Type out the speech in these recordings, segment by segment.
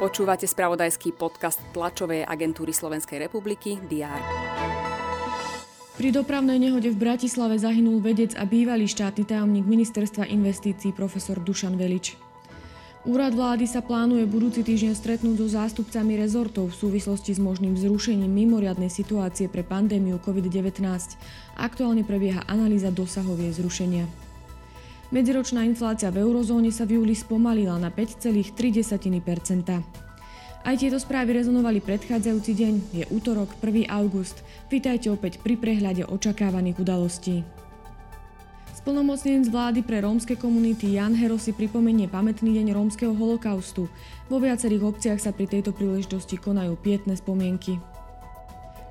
Počúvate spravodajský podcast tlačovej agentúry Slovenskej republiky DR. Pri dopravnej nehode v Bratislave zahynul vedec a bývalý štátny tajomník ministerstva investícií profesor Dušan Velič. Úrad vlády sa plánuje budúci týždeň stretnúť so zástupcami rezortov v súvislosti s možným zrušením mimoriadnej situácie pre pandémiu COVID-19. Aktuálne prebieha analýza dosahov jej zrušenia. Medziročná inflácia v eurozóne sa v júli spomalila na 5,3 Aj tieto správy rezonovali predchádzajúci deň, je útorok 1. august. Vítajte opäť pri prehľade očakávaných udalostí. Splnomocnenec vlády pre rómske komunity Jan Hero si pripomenie pamätný deň rómskeho holokaustu. Vo viacerých obciach sa pri tejto príležitosti konajú pietné spomienky.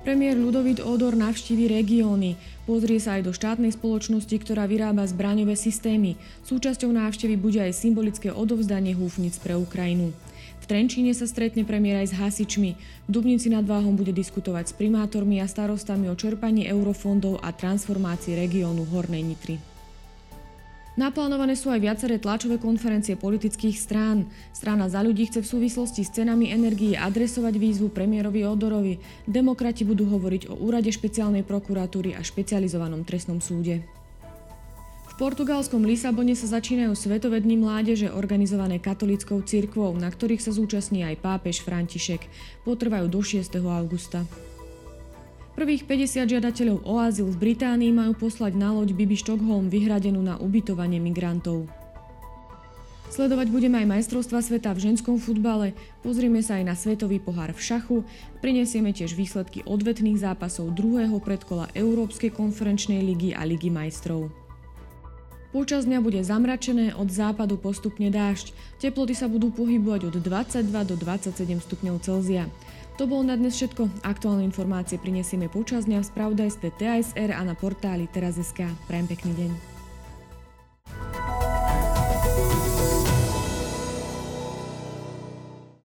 Premiér Ludovít Odor navštívi regióny. Pozrie sa aj do štátnej spoločnosti, ktorá vyrába zbraňové systémy. Súčasťou návštevy bude aj symbolické odovzdanie húfnic pre Ukrajinu. V Trenčíne sa stretne premiér aj s hasičmi. V Dubnici nad Váhom bude diskutovať s primátormi a starostami o čerpaní eurofondov a transformácii regiónu Hornej Nitry. Naplánované sú aj viaceré tlačové konferencie politických strán. Strana za ľudí chce v súvislosti s cenami energií adresovať výzvu premiérovi Odorovi. Demokrati budú hovoriť o úrade špeciálnej prokuratúry a špecializovanom trestnom súde. V portugalskom Lisabone sa začínajú Svetové dny mládeže organizované katolickou cirkvou, na ktorých sa zúčastní aj pápež František. Potrvajú do 6. augusta. Prvých 50 žiadateľov o azyl v Británii majú poslať na loď Bibi Stockholm vyhradenú na ubytovanie migrantov. Sledovať budeme aj majstrovstva sveta v ženskom futbale, pozrieme sa aj na svetový pohár v šachu, prinesieme tiež výsledky odvetných zápasov druhého predkola Európskej konferenčnej ligy a ligy majstrov. Počas dňa bude zamračené, od západu postupne dážď. Teploty sa budú pohybovať od 22 do 27 stupňov Celzia. To bolo na dnes všetko. Aktuálne informácie prinesieme počas dňa v spravodajstve TASR a na portáli teraz.sk. Prajem pekný deň.